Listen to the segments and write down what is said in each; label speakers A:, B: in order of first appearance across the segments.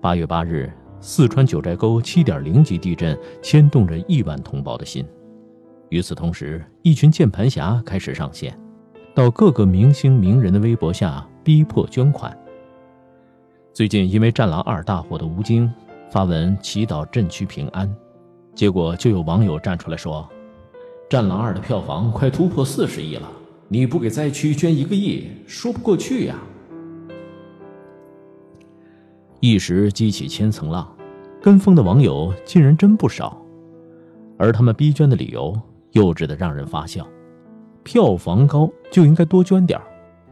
A: 八月八日，四川九寨沟七点零级地震牵动着亿万同胞的心。与此同时，一群键盘侠开始上线，到各个明星名人的微博下逼迫捐款。最近，因为《战狼二》大火的吴京发文祈祷震区平安，结果就有网友站出来说：“《战狼二》的票房快突破四十亿了，你不给灾区捐一个亿，说不过去呀。”一时激起千层浪，跟风的网友竟然真不少，而他们逼捐的理由幼稚的让人发笑。票房高就应该多捐点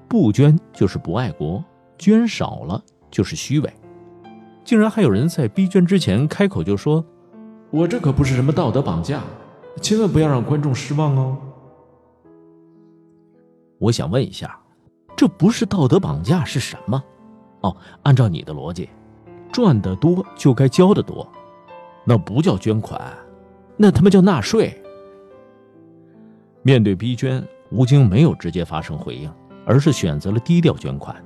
A: 不捐就是不爱国，捐少了就是虚伪。竟然还有人在逼捐之前开口就说：“我这可不是什么道德绑架，千万不要让观众失望哦。”我想问一下，这不是道德绑架是什么？哦，按照你的逻辑。赚得多就该交的多，那不叫捐款，那他妈叫纳税。面对逼捐，吴京没有直接发声回应，而是选择了低调捐款。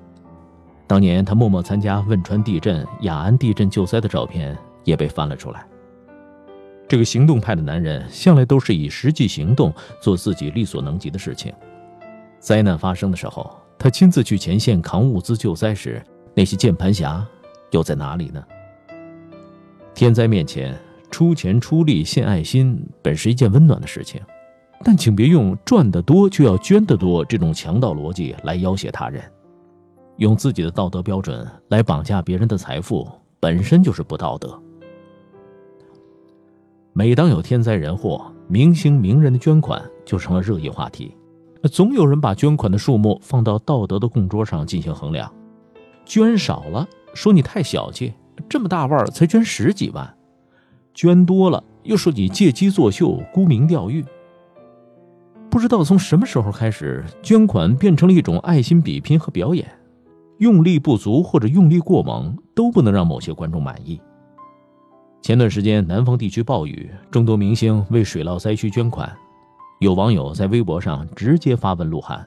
A: 当年他默默参加汶川地震、雅安地震救灾的照片也被翻了出来。这个行动派的男人向来都是以实际行动做自己力所能及的事情。灾难发生的时候，他亲自去前线扛物资救灾时，那些键盘侠。又在哪里呢？天灾面前，出钱出力献爱心本是一件温暖的事情，但请别用赚得多就要捐得多这种强盗逻辑来要挟他人，用自己的道德标准来绑架别人的财富，本身就是不道德。每当有天灾人祸，明星名人的捐款就成了热议话题，总有人把捐款的数目放到道德的供桌上进行衡量，捐少了。说你太小气，这么大腕儿才捐十几万，捐多了又说你借机作秀、沽名钓誉。不知道从什么时候开始，捐款变成了一种爱心比拼和表演，用力不足或者用力过猛都不能让某些观众满意。前段时间南方地区暴雨，众多明星为水涝灾区捐款，有网友在微博上直接发问鹿晗，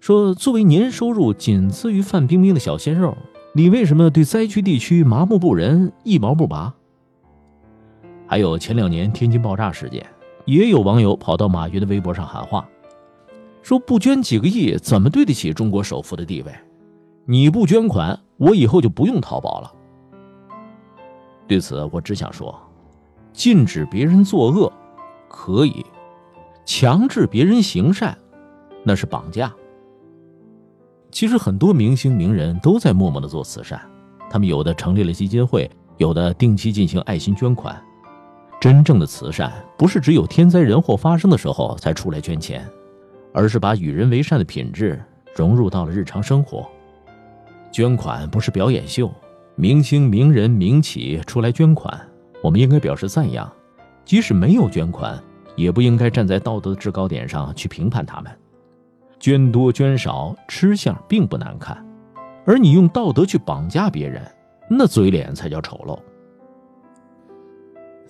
A: 说：“作为年收入仅次于范冰冰的小鲜肉。”你为什么对灾区地区麻木不仁、一毛不拔？还有前两年天津爆炸事件，也有网友跑到马云的微博上喊话，说不捐几个亿怎么对得起中国首富的地位？你不捐款，我以后就不用淘宝了。对此，我只想说，禁止别人作恶可以，强制别人行善，那是绑架。其实很多明星名人都在默默的做慈善，他们有的成立了基金会，有的定期进行爱心捐款。真正的慈善不是只有天灾人祸发生的时候才出来捐钱，而是把与人为善的品质融入到了日常生活。捐款不是表演秀，明星、名人、名企出来捐款，我们应该表示赞扬；即使没有捐款，也不应该站在道德的制高点上去评判他们。捐多捐少，吃相并不难看，而你用道德去绑架别人，那嘴脸才叫丑陋。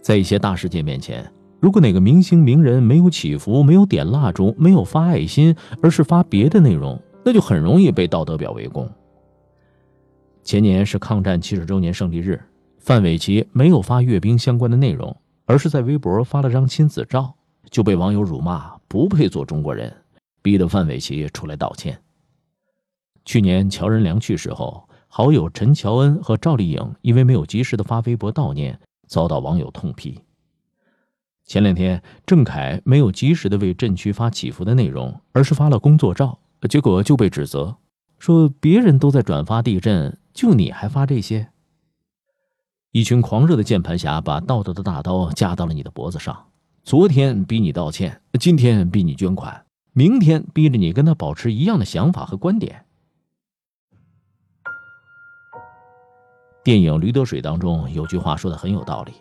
A: 在一些大事件面前，如果哪个明星名人没有祈福、没有点蜡烛、没有发爱心，而是发别的内容，那就很容易被道德表围攻。前年是抗战七十周年胜利日，范玮琪没有发阅兵相关的内容，而是在微博发了张亲子照，就被网友辱骂不配做中国人。逼得范玮琪出来道歉。去年乔任梁去世后，好友陈乔恩和赵丽颖因为没有及时的发微博悼念，遭到网友痛批。前两天郑恺没有及时的为震区发祈福的内容，而是发了工作照，结果就被指责，说别人都在转发地震，就你还发这些。一群狂热的键盘侠把道德的大刀架到了你的脖子上，昨天逼你道歉，今天逼你捐款。明天逼着你跟他保持一样的想法和观点。电影《驴得水》当中有句话说的很有道理：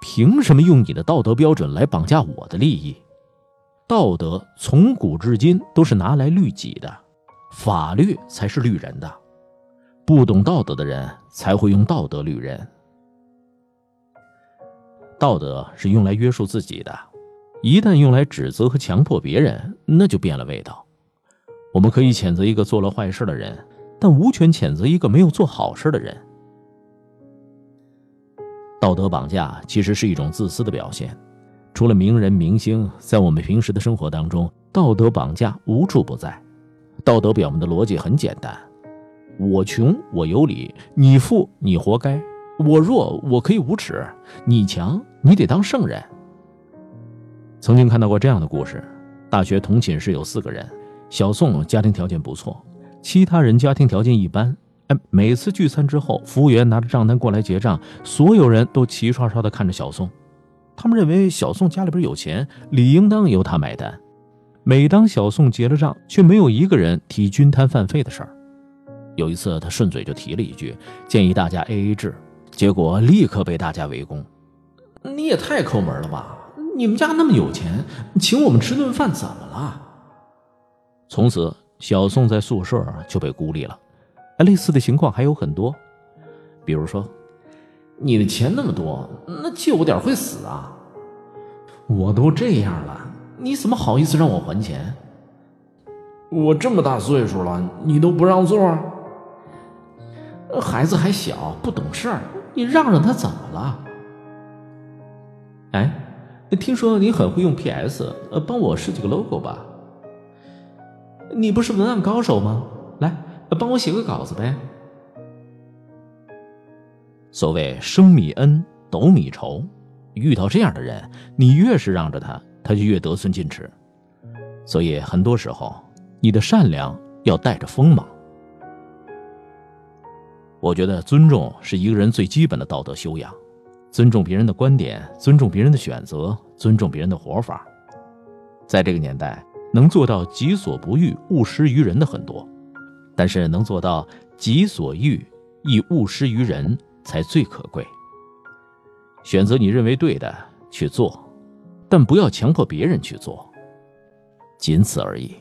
A: 凭什么用你的道德标准来绑架我的利益？道德从古至今都是拿来律己的，法律才是律人的。不懂道德的人才会用道德律人。道德是用来约束自己的。一旦用来指责和强迫别人，那就变了味道。我们可以谴责一个做了坏事的人，但无权谴责一个没有做好事的人。道德绑架其实是一种自私的表现。除了名人明星，在我们平时的生活当中，道德绑架无处不在。道德表明的逻辑很简单：我穷我有理，你富你活该；我弱我可以无耻，你强你得当圣人。曾经看到过这样的故事：大学同寝室有四个人，小宋家庭条件不错，其他人家庭条件一般。哎，每次聚餐之后，服务员拿着账单过来结账，所有人都齐刷刷的看着小宋。他们认为小宋家里边有钱，理应当由他买单。每当小宋结了账，却没有一个人提均摊饭费的事儿。有一次，他顺嘴就提了一句，建议大家 A A 制，结果立刻被大家围攻。你也太抠门了吧！你们家那么有钱，请我们吃顿饭怎么了？从此，小宋在宿舍就被孤立了。类似的情况还有很多，比如说。你的钱那么多，那借我点会死啊！我都这样了，你怎么好意思让我还钱？我这么大岁数了，你都不让座？孩子还小，不懂事儿，你让让他怎么了？哎，听说你很会用 PS，呃，帮我设计个 logo 吧。你不是文案高手吗？来，帮我写个稿子呗。所谓升米恩，斗米仇，遇到这样的人，你越是让着他，他就越得寸进尺。所以很多时候，你的善良要带着锋芒。我觉得尊重是一个人最基本的道德修养，尊重别人的观点，尊重别人的选择，尊重别人的活法。在这个年代，能做到己所不欲，勿施于人的很多，但是能做到己所欲，亦勿施于人。才最可贵。选择你认为对的去做，但不要强迫别人去做，仅此而已。